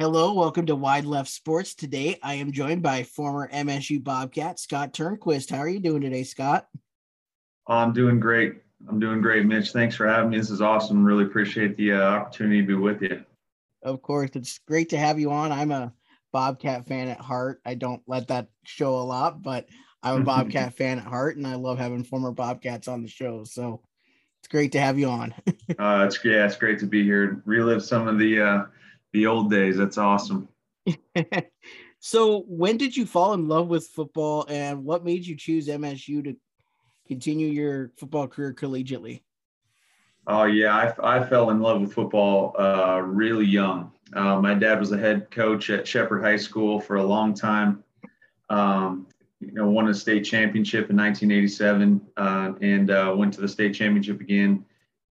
Hello, welcome to Wide Left Sports. Today, I am joined by former MSU Bobcat Scott Turnquist. How are you doing today, Scott? I'm doing great. I'm doing great, Mitch. Thanks for having me. This is awesome. Really appreciate the uh, opportunity to be with you. Of course, it's great to have you on. I'm a Bobcat fan at heart. I don't let that show a lot, but I'm a Bobcat fan at heart, and I love having former Bobcats on the show. So it's great to have you on. uh, it's yeah, it's great to be here. Relive some of the uh, the old days. That's awesome. so, when did you fall in love with football, and what made you choose MSU to continue your football career collegiately? Oh yeah, I, I fell in love with football uh, really young. Uh, my dad was a head coach at Shepherd High School for a long time. Um, you know, won a state championship in 1987 uh, and uh, went to the state championship again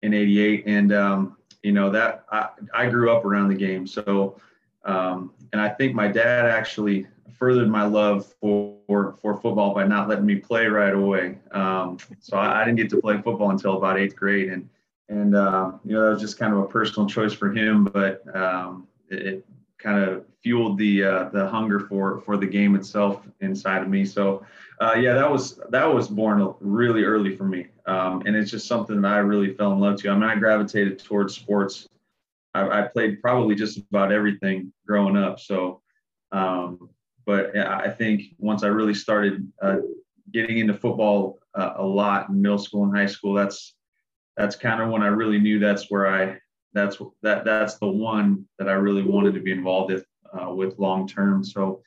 in 88. And um, you know that I, I grew up around the game. So um, and i think my dad actually furthered my love for for football by not letting me play right away. Um, so I, I, didn't get to play football until about eighth grade. And and uh, you know that was just kind of a personal choice for him but um, it, it, kind of fueled the uh, the hunger for for the game itself inside of me. So uh, yeah that was that was born really early for me um, and it's just something that I really fell in love to. I mean, I gravitated towards sports. I, I played probably just about everything growing up. So, um, but I think once I really started uh, getting into football uh, a lot in middle school and high school, that's that's kind of when I really knew that's where I that's that that's the one that I really wanted to be involved with uh, with long term. So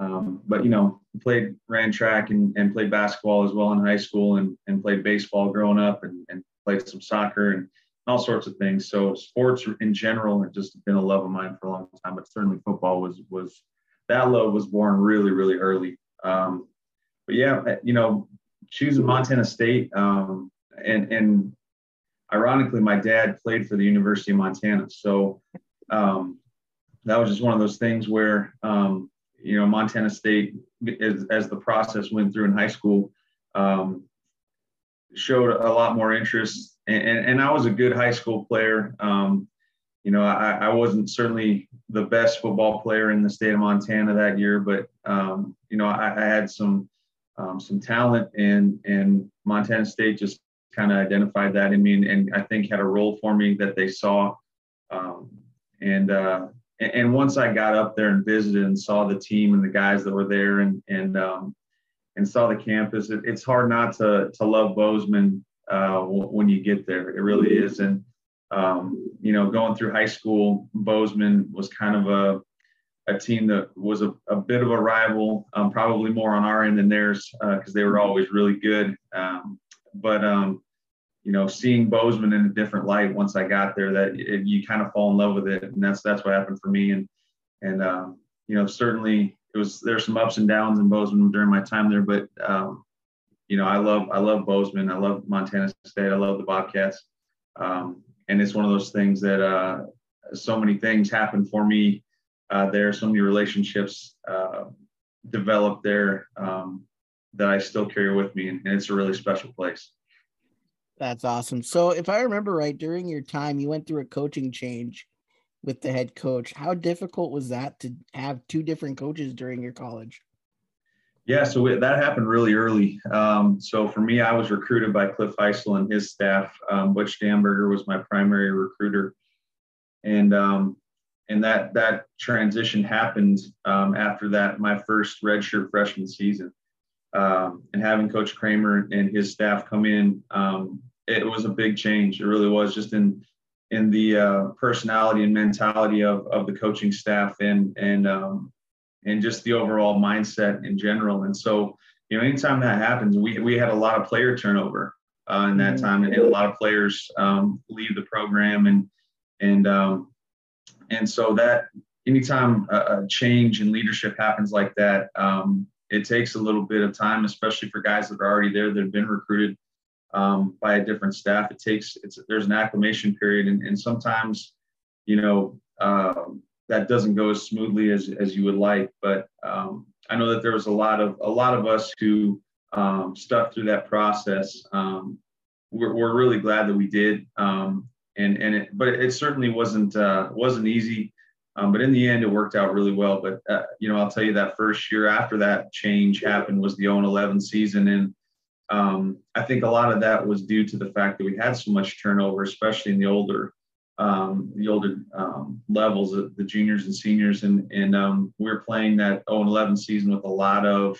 um, but you know, played ran track and, and played basketball as well in high school and, and played baseball growing up and, and played some soccer and all sorts of things. So sports in general have just been a love of mine for a long time, but certainly football was was that love was born really, really early. Um, but yeah, you know, choosing Montana State um, and and ironically, my dad played for the University of Montana, so um, that was just one of those things where um, you know, Montana State, as, as the process went through in high school, um, showed a lot more interest. And, and, I was a good high school player. Um, you know, I, I, wasn't certainly the best football player in the state of Montana that year, but um, you know, I, I had some um, some talent, and and Montana State just kind of identified that in me, and, and, I think had a role for me that they saw. Um, and uh, and once I got up there and visited and saw the team and the guys that were there and and um, and saw the campus, it, it's hard not to to love Bozeman uh, when you get there. It really is. And um, you know, going through high school, Bozeman was kind of a a team that was a, a bit of a rival, um, probably more on our end than theirs because uh, they were always really good. Um, but um, you know, seeing Bozeman in a different light once I got there, that it, you kind of fall in love with it, and that's that's what happened for me. And and um, you know, certainly it was there's some ups and downs in Bozeman during my time there, but um, you know, I love I love Bozeman, I love Montana State, I love the Bobcats, um, and it's one of those things that uh, so many things happen for me uh, there, so many relationships uh, developed there um, that I still carry with me, and, and it's a really special place. That's awesome. So, if I remember right, during your time, you went through a coaching change with the head coach. How difficult was that to have two different coaches during your college? Yeah, so that happened really early. Um, so for me, I was recruited by Cliff Hysell and his staff. Um, Butch Damberger was my primary recruiter, and um, and that that transition happened um, after that my first redshirt freshman season. Um, and having Coach Kramer and his staff come in um, it was a big change. It really was just in in the uh, personality and mentality of, of the coaching staff and and um, and just the overall mindset in general. And so, you know, anytime that happens, we we had a lot of player turnover uh, in that mm-hmm. time, and a lot of players um, leave the program, and and um, and so that anytime a, a change in leadership happens like that, um, it takes a little bit of time, especially for guys that are already there that have been recruited um, by a different staff. It takes it's there's an acclimation period, and, and sometimes, you know, um, that doesn't go as smoothly as as you would like. But um, I know that there was a lot of a lot of us who um, stuck through that process. Um, we're, we're really glad that we did, um, and and it, but it certainly wasn't uh, wasn't easy. Um, but in the end, it worked out really well. But uh, you know, I'll tell you that first year after that change happened was the 0-11 season, and um, I think a lot of that was due to the fact that we had so much turnover, especially in the older um, the older um, levels, of the juniors and seniors, and and um, we were playing that 0-11 season with a lot of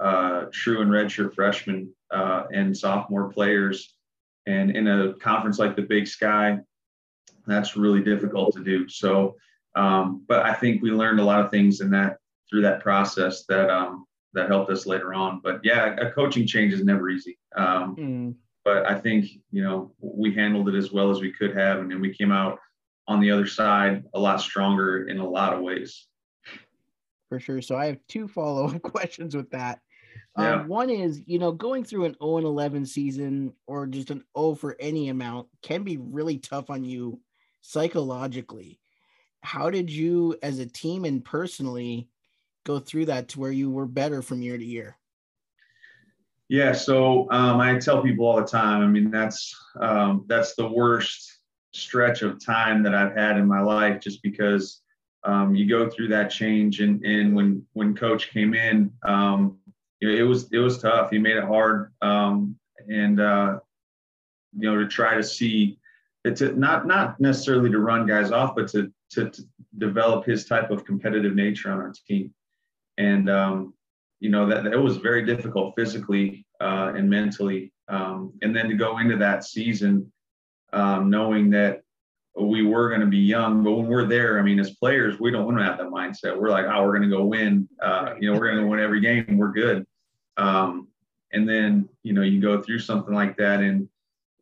uh, true and redshirt freshmen uh, and sophomore players, and in a conference like the Big Sky, that's really difficult to do. So, um, but I think we learned a lot of things in that through that process that um, that helped us later on. But yeah, a coaching change is never easy. Um, mm. But I think you know we handled it as well as we could have, and then we came out on the other side a lot stronger in a lot of ways. For sure. So I have two follow up questions with that. Yeah. Um, one is, you know, going through an 0 and 11 season or just an O for any amount can be really tough on you psychologically. How did you, as a team and personally, go through that to where you were better from year to year? Yeah, so um, I tell people all the time. I mean, that's um, that's the worst stretch of time that I've had in my life, just because um, you go through that change. And and when when Coach came in, um, it was it was tough. He made it hard, um, and uh, you know to try to see to not not necessarily to run guys off, but to to, to develop his type of competitive nature on our team. And um, you know that it was very difficult physically uh, and mentally. Um, and then to go into that season um, knowing that we were going to be young, but when we're there, I mean, as players, we don't want to have that mindset. We're like, oh, we're going to go win. Uh, you know, we're going to win every game. We're good. Um, and then you know you go through something like that, and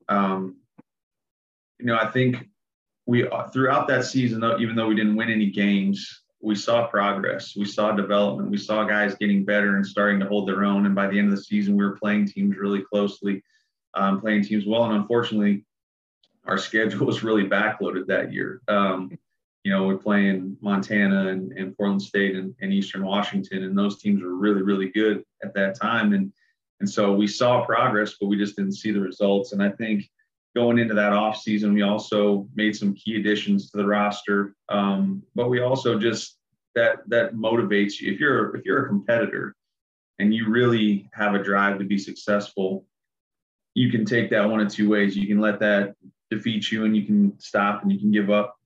um, you know I think we throughout that season, though, even though we didn't win any games, we saw progress, we saw development, we saw guys getting better and starting to hold their own. And by the end of the season, we were playing teams really closely, um, playing teams well. And unfortunately, our schedule was really backloaded that year. Um, you know, we're playing Montana and, and Portland State and, and, Eastern Washington, and those teams were really, really good at that time. And and so we saw progress, but we just didn't see the results. And I think going into that off season, we also made some key additions to the roster. Um, but we also just that that motivates you. If you're if you're a competitor and you really have a drive to be successful, you can take that one of two ways. You can let that defeat you and you can stop and you can give up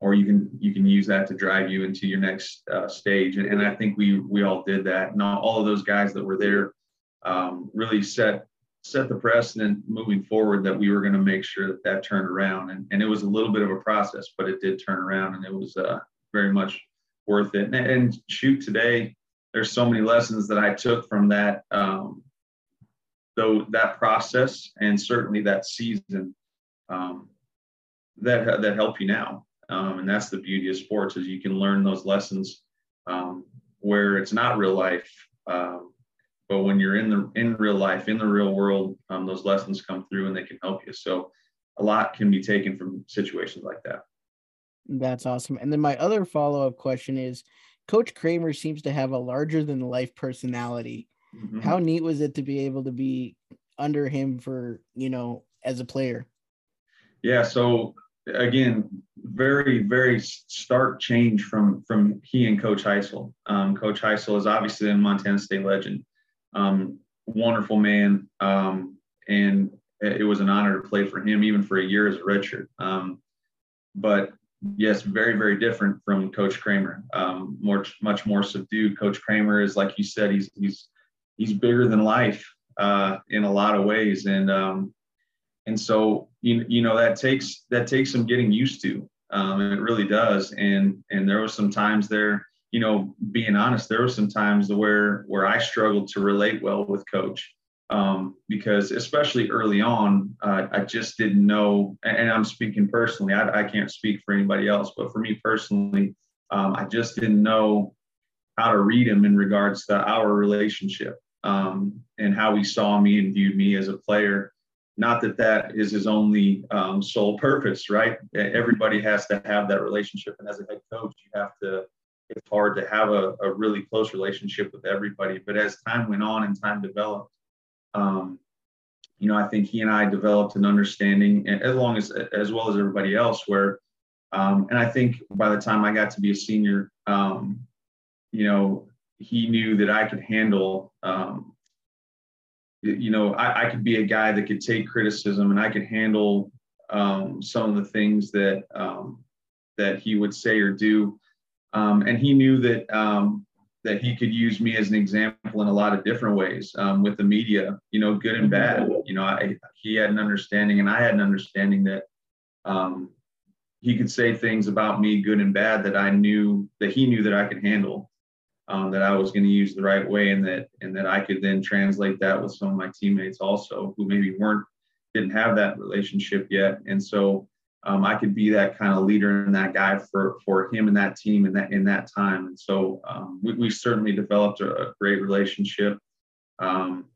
or you can you can use that to drive you into your next uh, stage. And, and, I think we we all did that. And all, of those guys that were there um, really set set the precedent moving forward that we were going to make sure that that turned around. And, and it was a little bit of a process, but it did turn around, and it was uh, very much worth it. And, and, shoot, today there's so many lessons that I took from that. Um, though that process and certainly that season um, that that help you now um, and that's the beauty of sports is you can learn those lessons um, where it's not real life. Um, but when you're in the in real life, in the real world, um, those lessons come through and they can help you. So a lot can be taken from situations like that. That's awesome. And then my other follow up question is, Coach Kramer seems to have a larger than life personality. Mm-hmm. How neat was it to be able to be under him for you know as a player? Yeah, so again, very, very stark change from from he and Coach Hysell. Um, Coach Hysell is obviously a Montana State legend, um, wonderful man, um, and it was an honor to play for him, even for a year as a redshirt. Um, but yes, very, very different from Coach Kramer. Um, much more subdued. Coach Kramer is like you said, he's he's he's bigger than life uh, in a lot of ways, and um, and so you, you know that takes that takes some getting used to um, it really does and and there was some times there you know being honest there were some times where where i struggled to relate well with coach um, because especially early on uh, i just didn't know and i'm speaking personally I, I can't speak for anybody else but for me personally um, i just didn't know how to read him in regards to our relationship um, and how he saw me and viewed me as a player not that that is his only um, sole purpose, right? Everybody has to have that relationship. And as a head coach, you have to, it's hard to have a, a really close relationship with everybody. But as time went on and time developed, um, you know, I think he and I developed an understanding, as long as as well as everybody else, where Um, and I think by the time I got to be a senior, um, you know, he knew that I could handle, um, you know, I, I, could be a guy that could take criticism and I could handle um, some of the things that um, that he would say or do. Um, and he knew that that he could use me as an example in a lot of different ways with the media, you know, good and bad. You know, I, he had an understanding and I had an understanding that um, he could say things about me, good and bad, that I knew that he knew that I could handle, um, that I was going to use the right way, and that and that I could then translate that with some of my teammates also who maybe weren't didn't have that relationship yet, and so um, I could be that kind of leader and that guy for for him and that team in that in that time. And so um, we, we certainly developed a, a great relationship, um,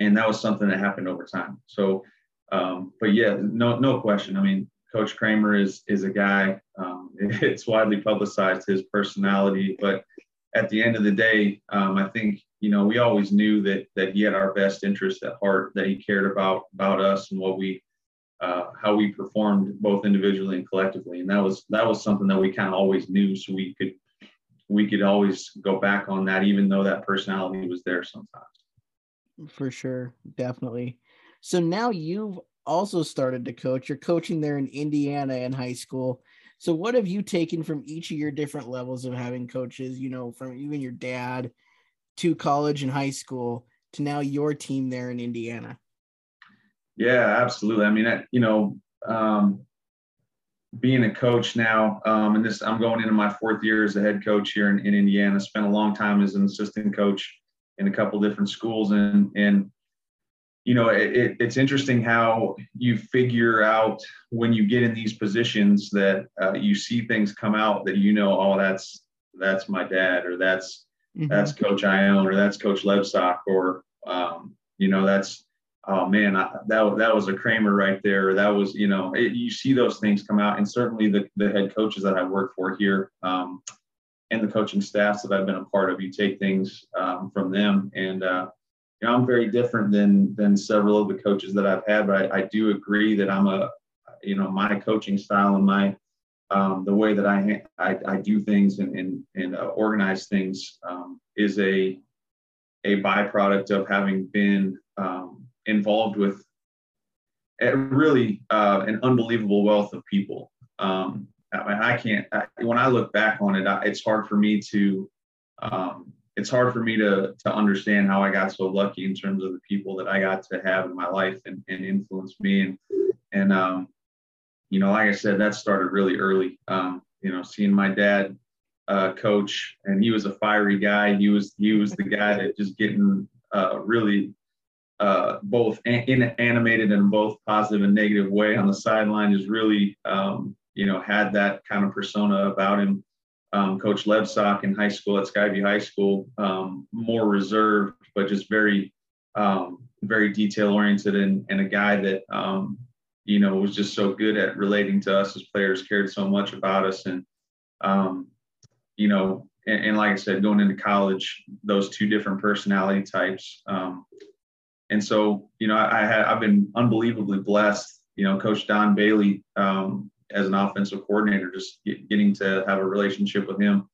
and that was something that happened over time. So, um, but yeah, no no question. I mean, Coach Kramer is is a guy. Um, it's widely publicized his personality, but at the end of the day, um, I think you know we always knew that that he had our best interest at heart, that he cared about about us and what we uh, how we performed both individually and collectively, and that was that was something that we kind of always knew, so we could we could always go back on that, even though that personality was there sometimes. For sure, definitely. So now you've also started to coach. You're coaching there in Indiana in high school. So, what have you taken from each of your different levels of having coaches, you know, from even your dad to college and high school to now your team there in Indiana? Yeah, absolutely. I mean, you know, um, being a coach now, um, and this, I'm going into my fourth year as a head coach here in, in Indiana. Spent a long time as an assistant coach in a couple different schools, and and you know, it, it's interesting how you figure out when you get in these positions that uh, you see things come out that you know, oh, that's that's my dad, or that's mm-hmm. that's Coach Ione, or that's Coach Lebsock, or um, you know, that's oh man, I, that that was a Kramer right there. That was you know, it, you see those things come out, and certainly the the head coaches that I work for here. Um, and the coaching staffs that I've been a part of, you take things um, from them, and uh, you know, I'm very different than than several of the coaches that I've had, but I, I do agree that I'm a, you know, my coaching style and my um, the way that I, I, I do things and and, and uh, organize things um, is a a byproduct of having been um, involved with really uh, an unbelievable wealth of people. Um, I, I can't. I, when I look back on it, I, it's hard for me to um, it's hard for me to to understand how I got so lucky in terms of the people that I got to have in my life and, and influence me and and um, you know like I said that started really early um, you know seeing my dad uh, coach and he was a fiery guy he was he was the guy that just getting uh, really uh, both in animated and both positive and negative way on the sideline just really um, you know had that kind of persona about him um, Coach Lebsock in high school at Skyview High School, um, more reserved, but just very, um, very detail oriented and, and a guy that, um, you know, was just so good at relating to us as players, cared so much about us. And, um, you know, and, and, like I said, going into college, those two different personality types. Um, and so, you know, I, I had, I've been unbelievably blessed. You know, Coach Don Bailey, um, as an offensive coordinator, just get, getting to have a relationship with him.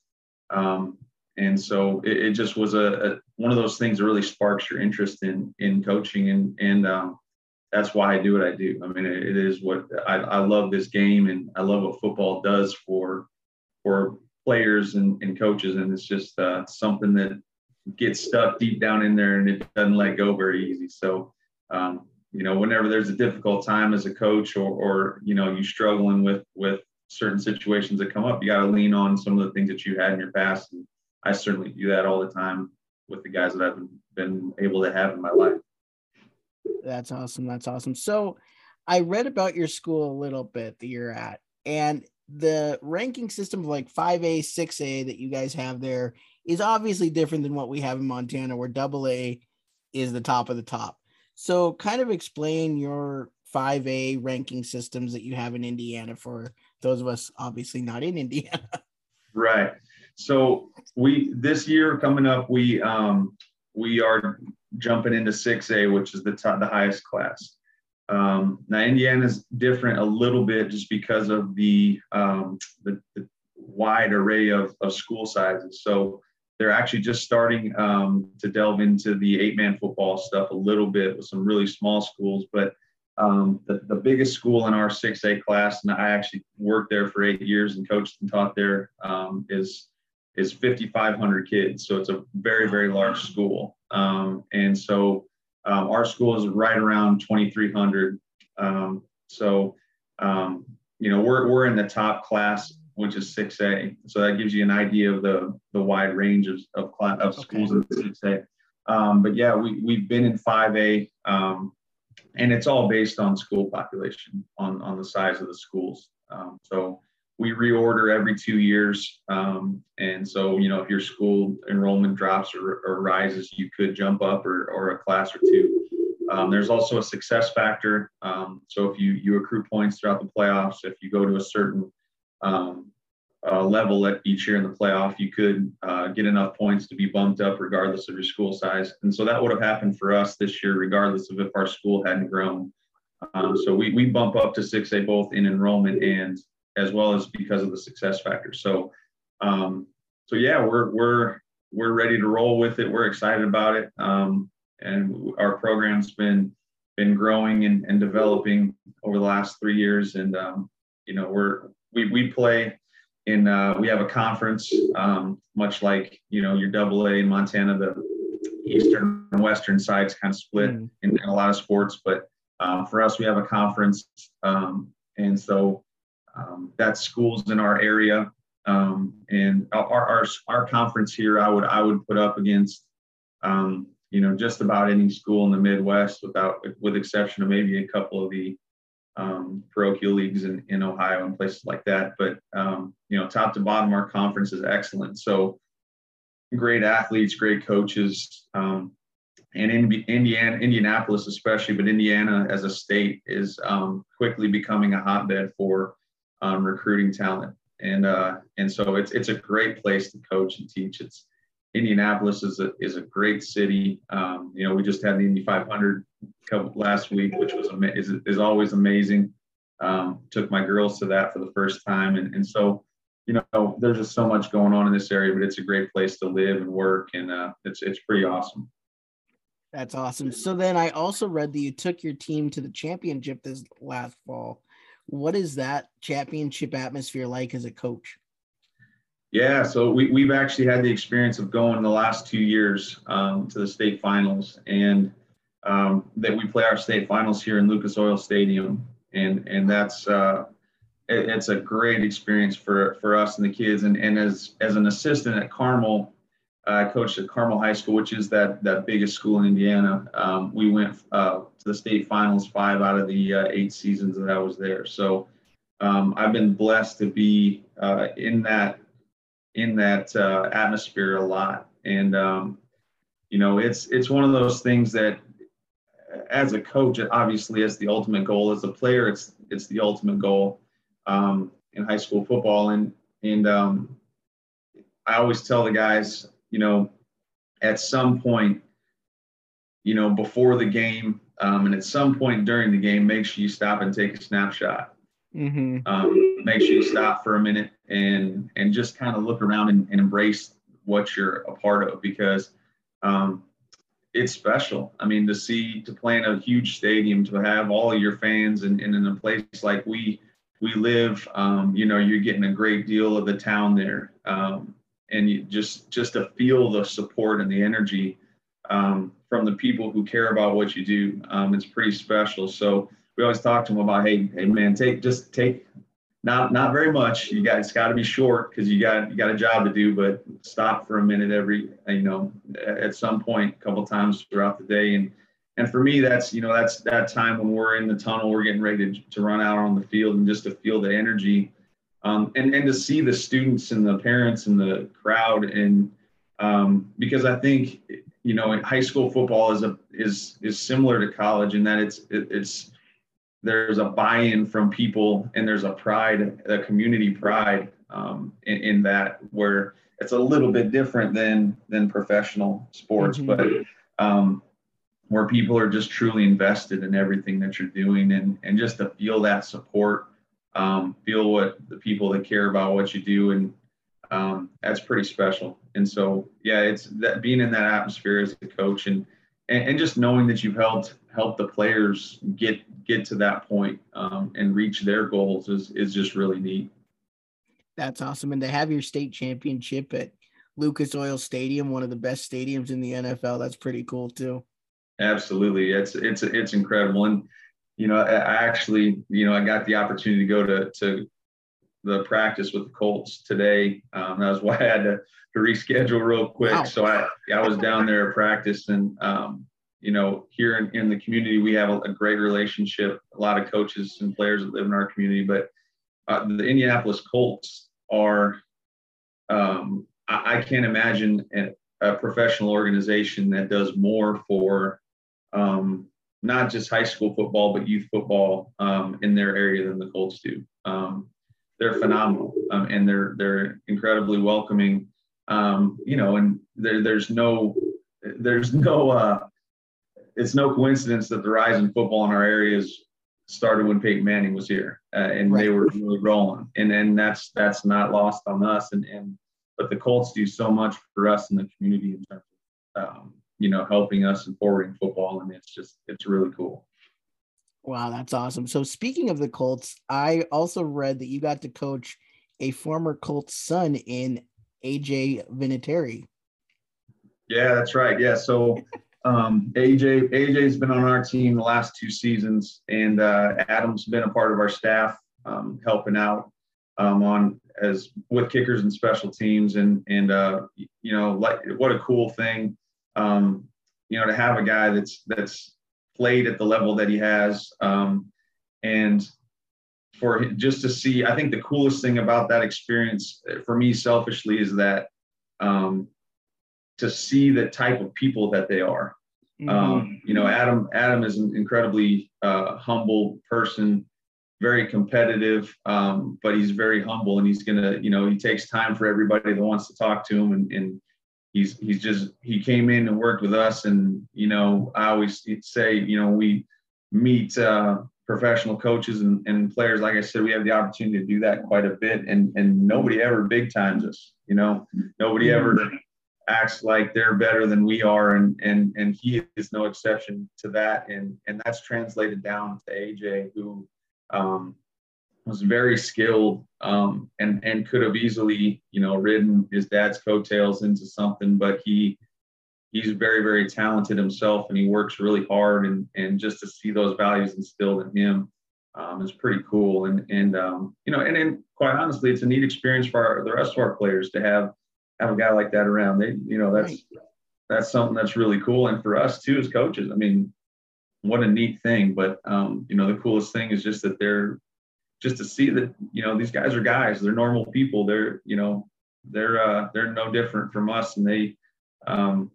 Um, and so it, it just was a, a, one of those things that really sparks your interest in in coaching, and and um, that's why I do what I do. I mean, it, it is what I, I love this game, and I love what football does for for players and, and coaches, and it's just uh, something that gets stuck deep down in there, and it doesn't let go very easy. So um, you know, whenever there's a difficult time as a coach or, or you know, you struggling with with certain situations that come up, you got to lean on some of the things that you had in your past. And I certainly do that all the time with the guys that I've been, been able to have in my life. That's awesome. That's awesome. So I read about your school a little bit that you're at, and the ranking system of like 5A, 6A that you guys have there is obviously different than what we have in Montana, where double A is the top of the top. So, kind of explain your 5A ranking systems that you have in Indiana for those of us obviously not in Indiana. Right. So, we this year coming up, we um, we are jumping into 6A, which is the top, the highest class. Um, now Indiana is different a little bit just because of the, um, the, the wide array of, of school sizes. So they're actually just starting um, to delve into the eight man football stuff a little bit with some really small schools. But um, the, the biggest school in our 6A class, and I actually worked there for eight years and coached and taught there, um, is is 5,500 kids. So it's a very, very large school. Um, and so um, our school is right around 2,300. Um, so, you know, we're, we're in the top class which is 6A. So that gives you an idea of the, the wide range of, of, class, of schools okay. in 6A. Um, but yeah, we, we've been in 5A, um, and it's all based on school population, on, on the size of the schools. Um, so we reorder every two years. Um, and so, you know, if your school enrollment drops or, or rises, you could jump up or, or a class or two. Um, there's also a success factor. Um, so if you, you accrue points throughout the playoffs, if you go to a certain um, uh, level at each year in the playoff, you could uh, get enough points to be bumped up regardless of your school size. And so that would have happened for us this year, regardless of if our school hadn't grown. Um, so we, we bump up to 6A both in enrollment and as well as because of the success factor. So, um, so yeah, we're, we're, we're ready to roll with it. We're excited about it. Um, and our program's been, been growing and, and developing over the last three years. And, um, you know, we're, we, we play in, uh, we have a conference, um, much like, you know, your double A in Montana, the Eastern and Western sides kind of split mm. in, in, a lot of sports. But um, for us, we have a conference. Um, and so um, that's schools in our area. Um, and our, our, our conference here, I would, I would put up against, um, you know, just about any school in the Midwest without, with exception of maybe a couple of the um, parochial leagues in, in Ohio and places like that. But um, you know, top to bottom, our conference is excellent. So great athletes, great coaches, um, and in Indiana, Indianapolis especially, but Indiana as a state is um, quickly becoming a hotbed for um, recruiting talent. And uh, and so it's it's a great place to coach and teach. It's Indianapolis is a is a great city. Um, you know, we just had the Indy 500 last week, which was is is always amazing. Um, took my girls to that for the first time, and and so you know, there's just so much going on in this area, but it's a great place to live and work, and uh, it's it's pretty awesome. That's awesome. So then I also read that you took your team to the championship this last fall. What is that championship atmosphere like as a coach? Yeah, so we, we've actually had the experience of going the last two years um, to the state finals, and um, that we play our state finals here in Lucas Oil Stadium, and and that's uh, it, it's a great experience for for us and the kids. And and as as an assistant at Carmel, I coached at Carmel High School, which is that that biggest school in Indiana. Um, we went uh, to the state finals five out of the uh, eight seasons that I was there. So um, I've been blessed to be uh, in that in that uh, atmosphere a lot. And um, you know, it's it's one of those things that, as a coach, obviously, as the ultimate goal. As a player, it's it's the ultimate goal um, in high school football. And and um, I always tell the guys, you know, at some point, you know, before the game, um, and at some point during the game, make sure you stop and take a snapshot. Mm-hmm. Um, make sure you stop for a minute and and just kind of look around and, and, embrace what you're a part of because um, it's special. I mean, to see to play in a huge stadium, to have all of your fans, and, and in a place like we we live, um, you know, you're getting a great deal of the town there, um, and you just just to feel the support and the energy um, from the people who care about what you do, um, it's pretty special. So we always talk to them about, hey, hey man, take just take not not very much. You got it's got to be short because you got you got a job to do, but stop for a minute every you know at some point, a couple times throughout the day. And and for me, that's you know that's that time when we're in the tunnel, we're getting ready to, to run out on the field, and just to feel the energy, um, and and to see the students and the parents and the crowd, and um, because I think you know high school football is a is is similar to college in that it's it, it's there's a buy-in from people and there's a pride a community pride um, in, in, that where it's a little bit different than than professional sports mm-hmm. but um, where people are just truly invested in everything that you're doing and, and just to feel that support, um, feel what the people that care about what you do. And um, that's pretty special. And so, yeah, it's that being in that atmosphere as a coach and, and, and just knowing that you've helped, help the players get, get to that point, um, and reach their goals is, is just really neat. That's awesome. And to have your state championship at Lucas Oil Stadium, one of the best stadiums in the NFL, that's pretty cool too. Absolutely, it's it's it's incredible, and you know, I actually, you know, I got the opportunity to go to to the practice with the Colts today. Um, that was why I had to, to reschedule real quick. Wow. So I I was down there at practice, and um, you know, here in, in the community, we have a, a, great relationship. A lot of coaches and players that live in our community, but uh, the Indianapolis Colts are. Um, I, I can't imagine a, a professional organization that does more for um, not just high school football, but youth football um, in their area than the Colts do. Um, they're phenomenal um, and they're they're incredibly welcoming. Um, you know, and there, there's no there's no uh, it's no coincidence that the rise in football in our areas started when Peyton Manning was here, uh, and right. they were really rolling, and and that's that's not lost on us. And and but the Colts do so much for us in the community in terms of um, you know, helping us and forwarding football. And it's just, it's really cool. Wow, that's awesome. So speaking of the Colts, I also read that you got to coach a former Colts son in AJ Vinatieri. Yeah, that's right. Yeah. So um, AJ AJ's been on our team the last two seasons, and uh, Adam's been a part of our staff, um, helping out um, on as with kickers and special teams, and and uh, you know, like what a cool thing um, you know, to have a guy that's that's played at the level that he has, um, and for just to see, I think the coolest thing about that experience for me, selfishly, is that um, to see the type of people that they are. Mm-hmm. Um, you know, Adam Adam is an incredibly uh, humble person, very competitive, um, but he's very humble, and he's gonna, you know, he takes time for everybody that wants to talk to him, and, and he's he's just he came in and worked with us. And you know i always say you know we meet uh, professional coaches and, and players. Like i said we have the opportunity to do that quite a bit. And and nobody ever big times us you know? Nobody ever acts like they're better than we are. And and and he is no exception to that. And and that's translated down to aj who um, was very skilled um, and and could have easily you know ridden his dad's coattails into something, but he he's very very talented himself and he works really hard and and just to see those values instilled in him um, is pretty cool. And and um, you know and then quite honestly it's a neat experience for our, the rest of our players to have have a guy like that around. They you know that's right. that's something that's really cool. And for us too as coaches I mean what a neat thing. But um, you know the coolest thing is just that they're just to see that you know these guys are guys. They're normal people. They're you know they're uh they're no different from us. And they um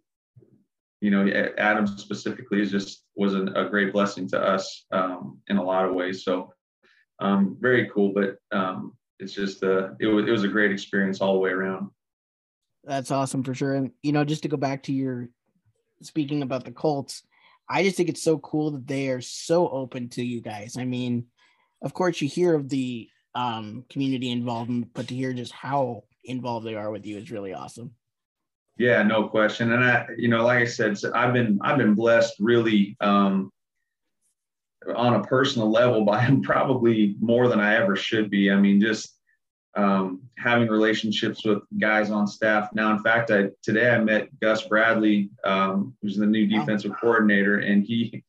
you know adam specifically is just was an, a great blessing to us um in a lot of ways. So um very cool. But um it's just uh it was it was a great experience all the way around. That's awesome for sure. And you know just to go back to your speaking about the colts i just think it's so cool that they are so open to you guys. I mean of course you hear of the um, community involvement, but to hear just how involved they are with you is really awesome. Yeah, no question. And I, you know, like I said, I've been I've been blessed really um, on a personal level by him probably more than I ever should be. I mean, just um, having relationships with guys on staff. Now, in fact, I today I met Gus Bradley, um, who's the new defensive coordinator, and he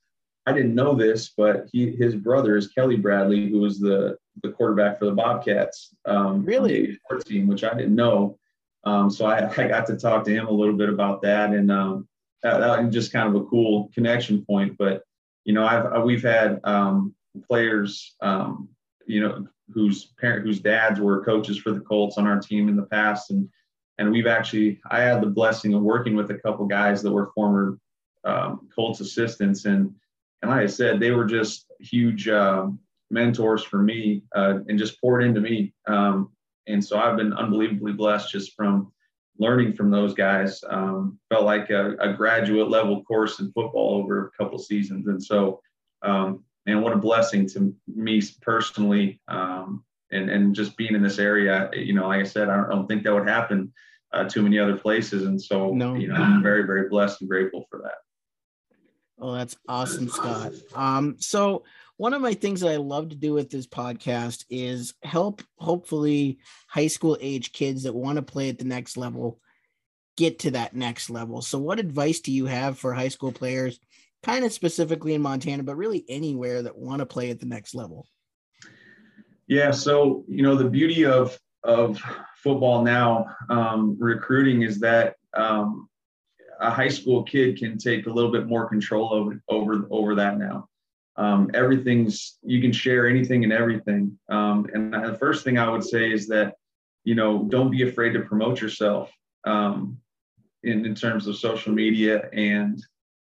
I didn't know this, but he his brother is Kelly Bradley, who was the the quarterback for the Bobcats. Um, really? team, which I didn't know. Um, so I, I got to talk to him a little bit about that, and um, that, that was just kind of a cool connection point. But you know, I've we've had um, players, um, you know, whose parent whose dads were coaches for the Colts on our team in the past, and and we've actually I had the blessing of working with a couple guys that were former um, Colts assistants, and and like I said, they were just huge uh, mentors for me uh, and just poured into me. Um, and so I've been unbelievably blessed just from learning from those guys. Um, felt like a, a, graduate level course in football over a couple seasons, and so um, man, what a blessing to me personally, um, and and just being in this area. You know, like I said, I don't, I don't think that would happen uh, too many other places, and so no. you know, I'm very very blessed and grateful for that. Oh, that's awesome, Scott. Um, so one of my things that I love to do with this podcast is help hopefully high school age kids that want to play at the next level get to that next level. So what advice do you have for high school players, kind of specifically in Montana, but really anywhere that want to play at the next level? Yeah, so you know the beauty of of football now um, recruiting is that um, a high school kid can take a little bit more control over over over that now. Um, everything's you can share anything and everything. Um, and the first thing i would say is that you know don't be afraid to promote yourself um, in, in terms of social media and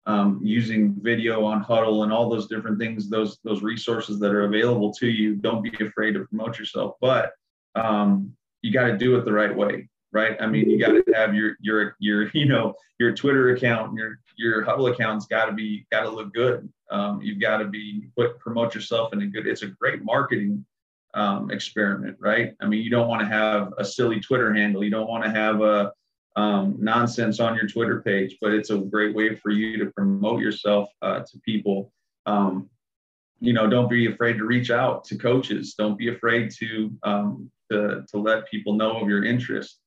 um, using video on Hudl and all those different things those those resources that are available to you. Don't be afraid to promote yourself but um, you got to do it the right way right? I mean, you got to have your your your you know your Twitter account, your your Hudl account's got to be got to look good. Um, you've got to be put promote yourself in a good. It's a great marketing um, experiment, right? I mean, you don't want to have a silly Twitter handle. You don't want to have a um, nonsense on your Twitter page, but it's a great way for you to promote yourself uh, to people. Um, you know, don't be afraid to reach out to coaches. Don't be afraid to um, to to let people know of your interest.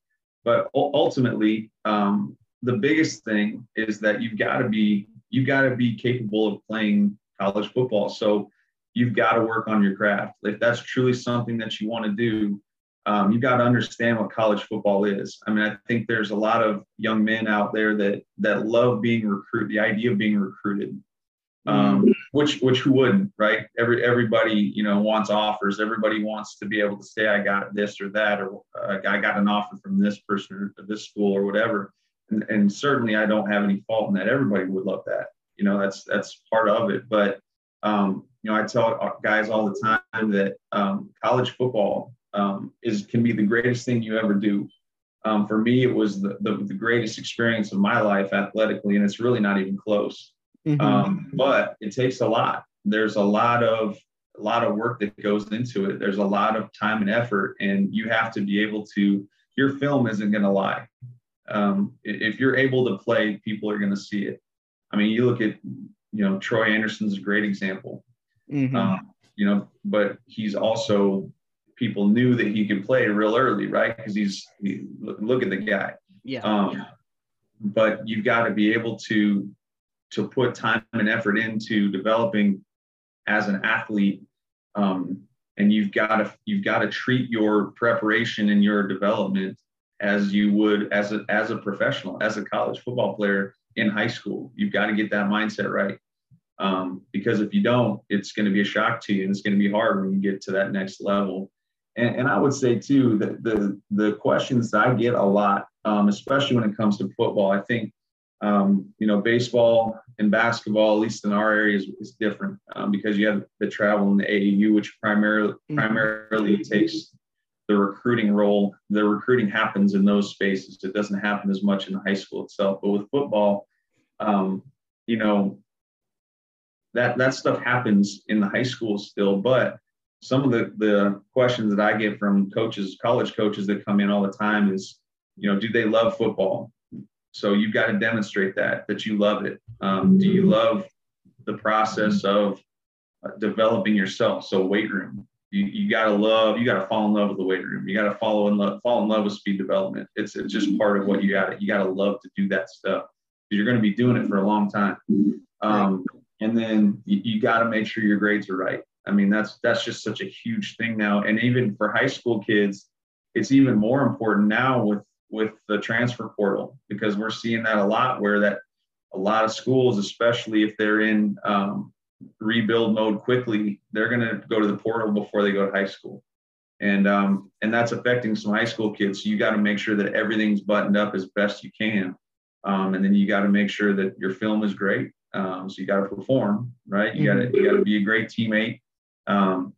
But ultimately, um, the biggest thing is that you've got to be you've got to be capable of playing college football. So you've got to work on your craft. If that's truly something that you want to do, um, you've got to understand what college football is. I mean, I think there's a lot of young men out there that that love being recruited, the idea of being recruited, um, mm-hmm. Which which who wouldn't, right? Every everybody you know wants offers. Everybody wants to be able to say I got this or that, or uh, I got an offer from this person or this school or whatever. And, and certainly I don't have any fault in that. Everybody would love that. You know, that's that's part of it. But um, you know, I tell guys all the time that um, college football um, is can be the greatest thing you ever do. Um, for me, it was the, the, the greatest experience of my life athletically, and it's really not even close. Mm-hmm. Um, but it takes a lot. There's a lot of a lot of work that goes into it. There's a lot of time and effort, and you have to be able to. Your film isn't going to lie. Um, if you're able to play, people are going to see it. I mean, you look at, you know, Troy Andersen's a great example. Mm-hmm. Um, you know, but he's also people knew that he could play real early, right? Because he's he, look, look, at the guy. Yeah. Um, But you've got to be able to to put time and effort into developing as an athlete um, and you've got to you've got to treat your preparation and your development as you would as a as a professional as a college football player in high school. You've got to get that mindset right. Um, because if you don't it's going to be a shock to you and it's going to be hard when you get to that next level. And, and i would say too that the the questions i get a lot um, especially when it comes to football i think um, you know, baseball and basketball, at least in our area, is, is different um, because you have the travel in the AAU, which primarily mm-hmm. primarily takes the recruiting role. The recruiting happens in those spaces. It doesn't happen as much in the high school itself. But with football, um, you know, that that stuff happens in the high school still. But some of the the questions that I get from coaches, college coaches that come in all the time is, you know, do they love football? So you've got to demonstrate that that you love it. Um, do you love the process of uh, developing yourself? So weight room, you, you got to love. You got to fall in love with the weight room. You got to follow in love, fall in love with speed development. It's, it's just part of what you got. You got to love to do that stuff. You're going to be doing it for a long time. Um, and then you, you got to make sure your grades are right. I mean, that's that's just such a huge thing now. And even for high school kids, it's even more important now with with the transfer portal because we're seeing that a lot where that a lot of schools, especially if they're in um, rebuild mode quickly, they're going to go to the portal before they go to high school. And um, and that's affecting some high school kids. So you got to make sure that everything's buttoned up as best you can, um, and then you got to make sure that your film is great. Um, so you got to perform, right? You got to you got to be a great teammate, um,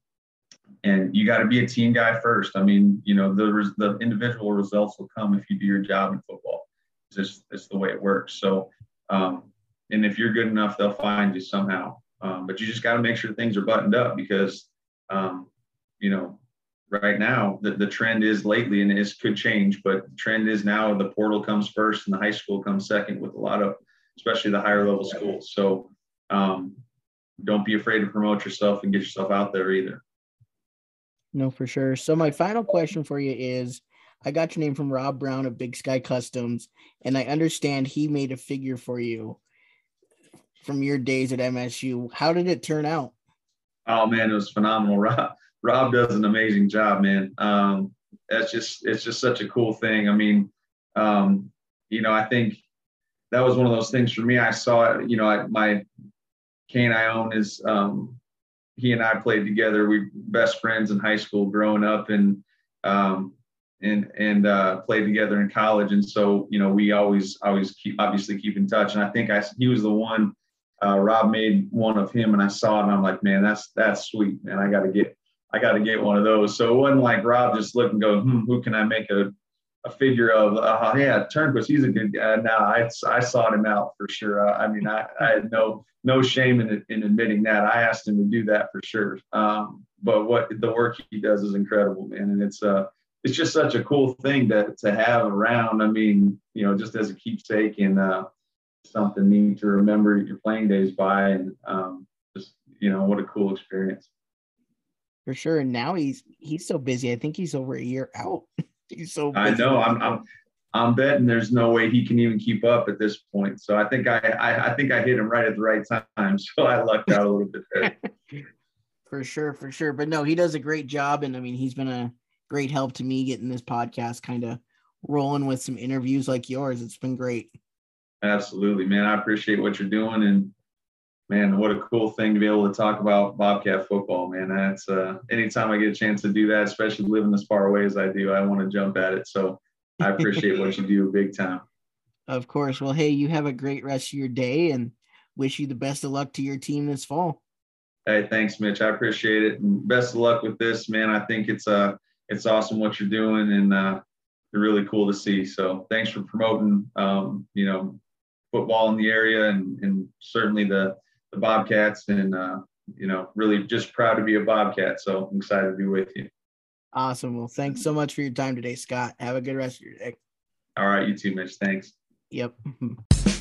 and you got to be a team guy first. I mean, you know, the the individual results will come if you do your job in football. It's just it's the way it works. So, um, and if you're good enough, they'll find you somehow. Um, but you just got to make sure things are buttoned up because, um, you know, right now the, the trend is lately, and this could change, but the trend is now the portal comes first and the high school comes second with a lot of, especially the higher level schools. So, um, don't be afraid to promote yourself and get yourself out there either. No, for sure. So my final question for you is I got your name from Rob Brown of Big Sky Customs, and I understand he made a figure for you from your days at MSU. How did it turn out? Oh man, it was phenomenal. Rob Rob does an amazing job, man. Um, that's just it's just such a cool thing. I mean, um, you know, I think that was one of those things for me. I saw it, you know, I, my cane I own is um, he and I played together. We best friends in high school growing up and um, and and uh, played together in college. And so you know we always always keep obviously keep in touch. And I think I he was the one. Uh, Rob made one of him, and I saw it, and I'm like, man, that's that's sweet, man. I got to get I got to get one of those. So it wasn't like Rob just look and go, hmm, who can I make a a figure of, uh, yeah, Turnquist, he's a good guy. Now I, I sought him out for sure. I, I mean, I, I had no no shame in, in admitting that. I asked him to do that for sure. Um, but what the work he does is incredible, man, and it's uh it's just such a cool thing to to have around. I mean, you know, just as a keepsake and uh, something neat to remember your playing days by, and um, just you know, what a cool experience. For sure. And now he's he's so busy. I think he's over a year out. he's so. I know. I'm, I'm I'm betting there's no way he can even keep up at this point. So I think I, I, I think I hit him right at the right time. So I lucked out a little bit there. for sure, for sure. But no, he does a great job, and I mean, he's been a great help to me getting this podcast kind of rolling with some interviews like yours. It's been great. Absolutely, man. I appreciate what you're doing, and man, what a cool thing to be able to talk about Bobcat football, man. That's uh, anytime I get a chance to do that, especially living as far away as I do, I want to jump at it. So I appreciate what you do big time. Of course. Well, hey, you have a great rest of your day and wish you the best of luck to your team this fall. Hey, thanks, Mitch. I appreciate it. And best of luck with this, man. I think it's uh it's awesome what you're doing and uh really cool to see. So thanks for promoting um, you know, football in the area and and certainly the the Bobcats and uh, you know, really just proud to be a Bobcat. So I'm excited to be with you. Awesome. Well, thanks so much for your time today, Scott. Have a good rest of your day. All right, you too, Mitch. Thanks. Yep.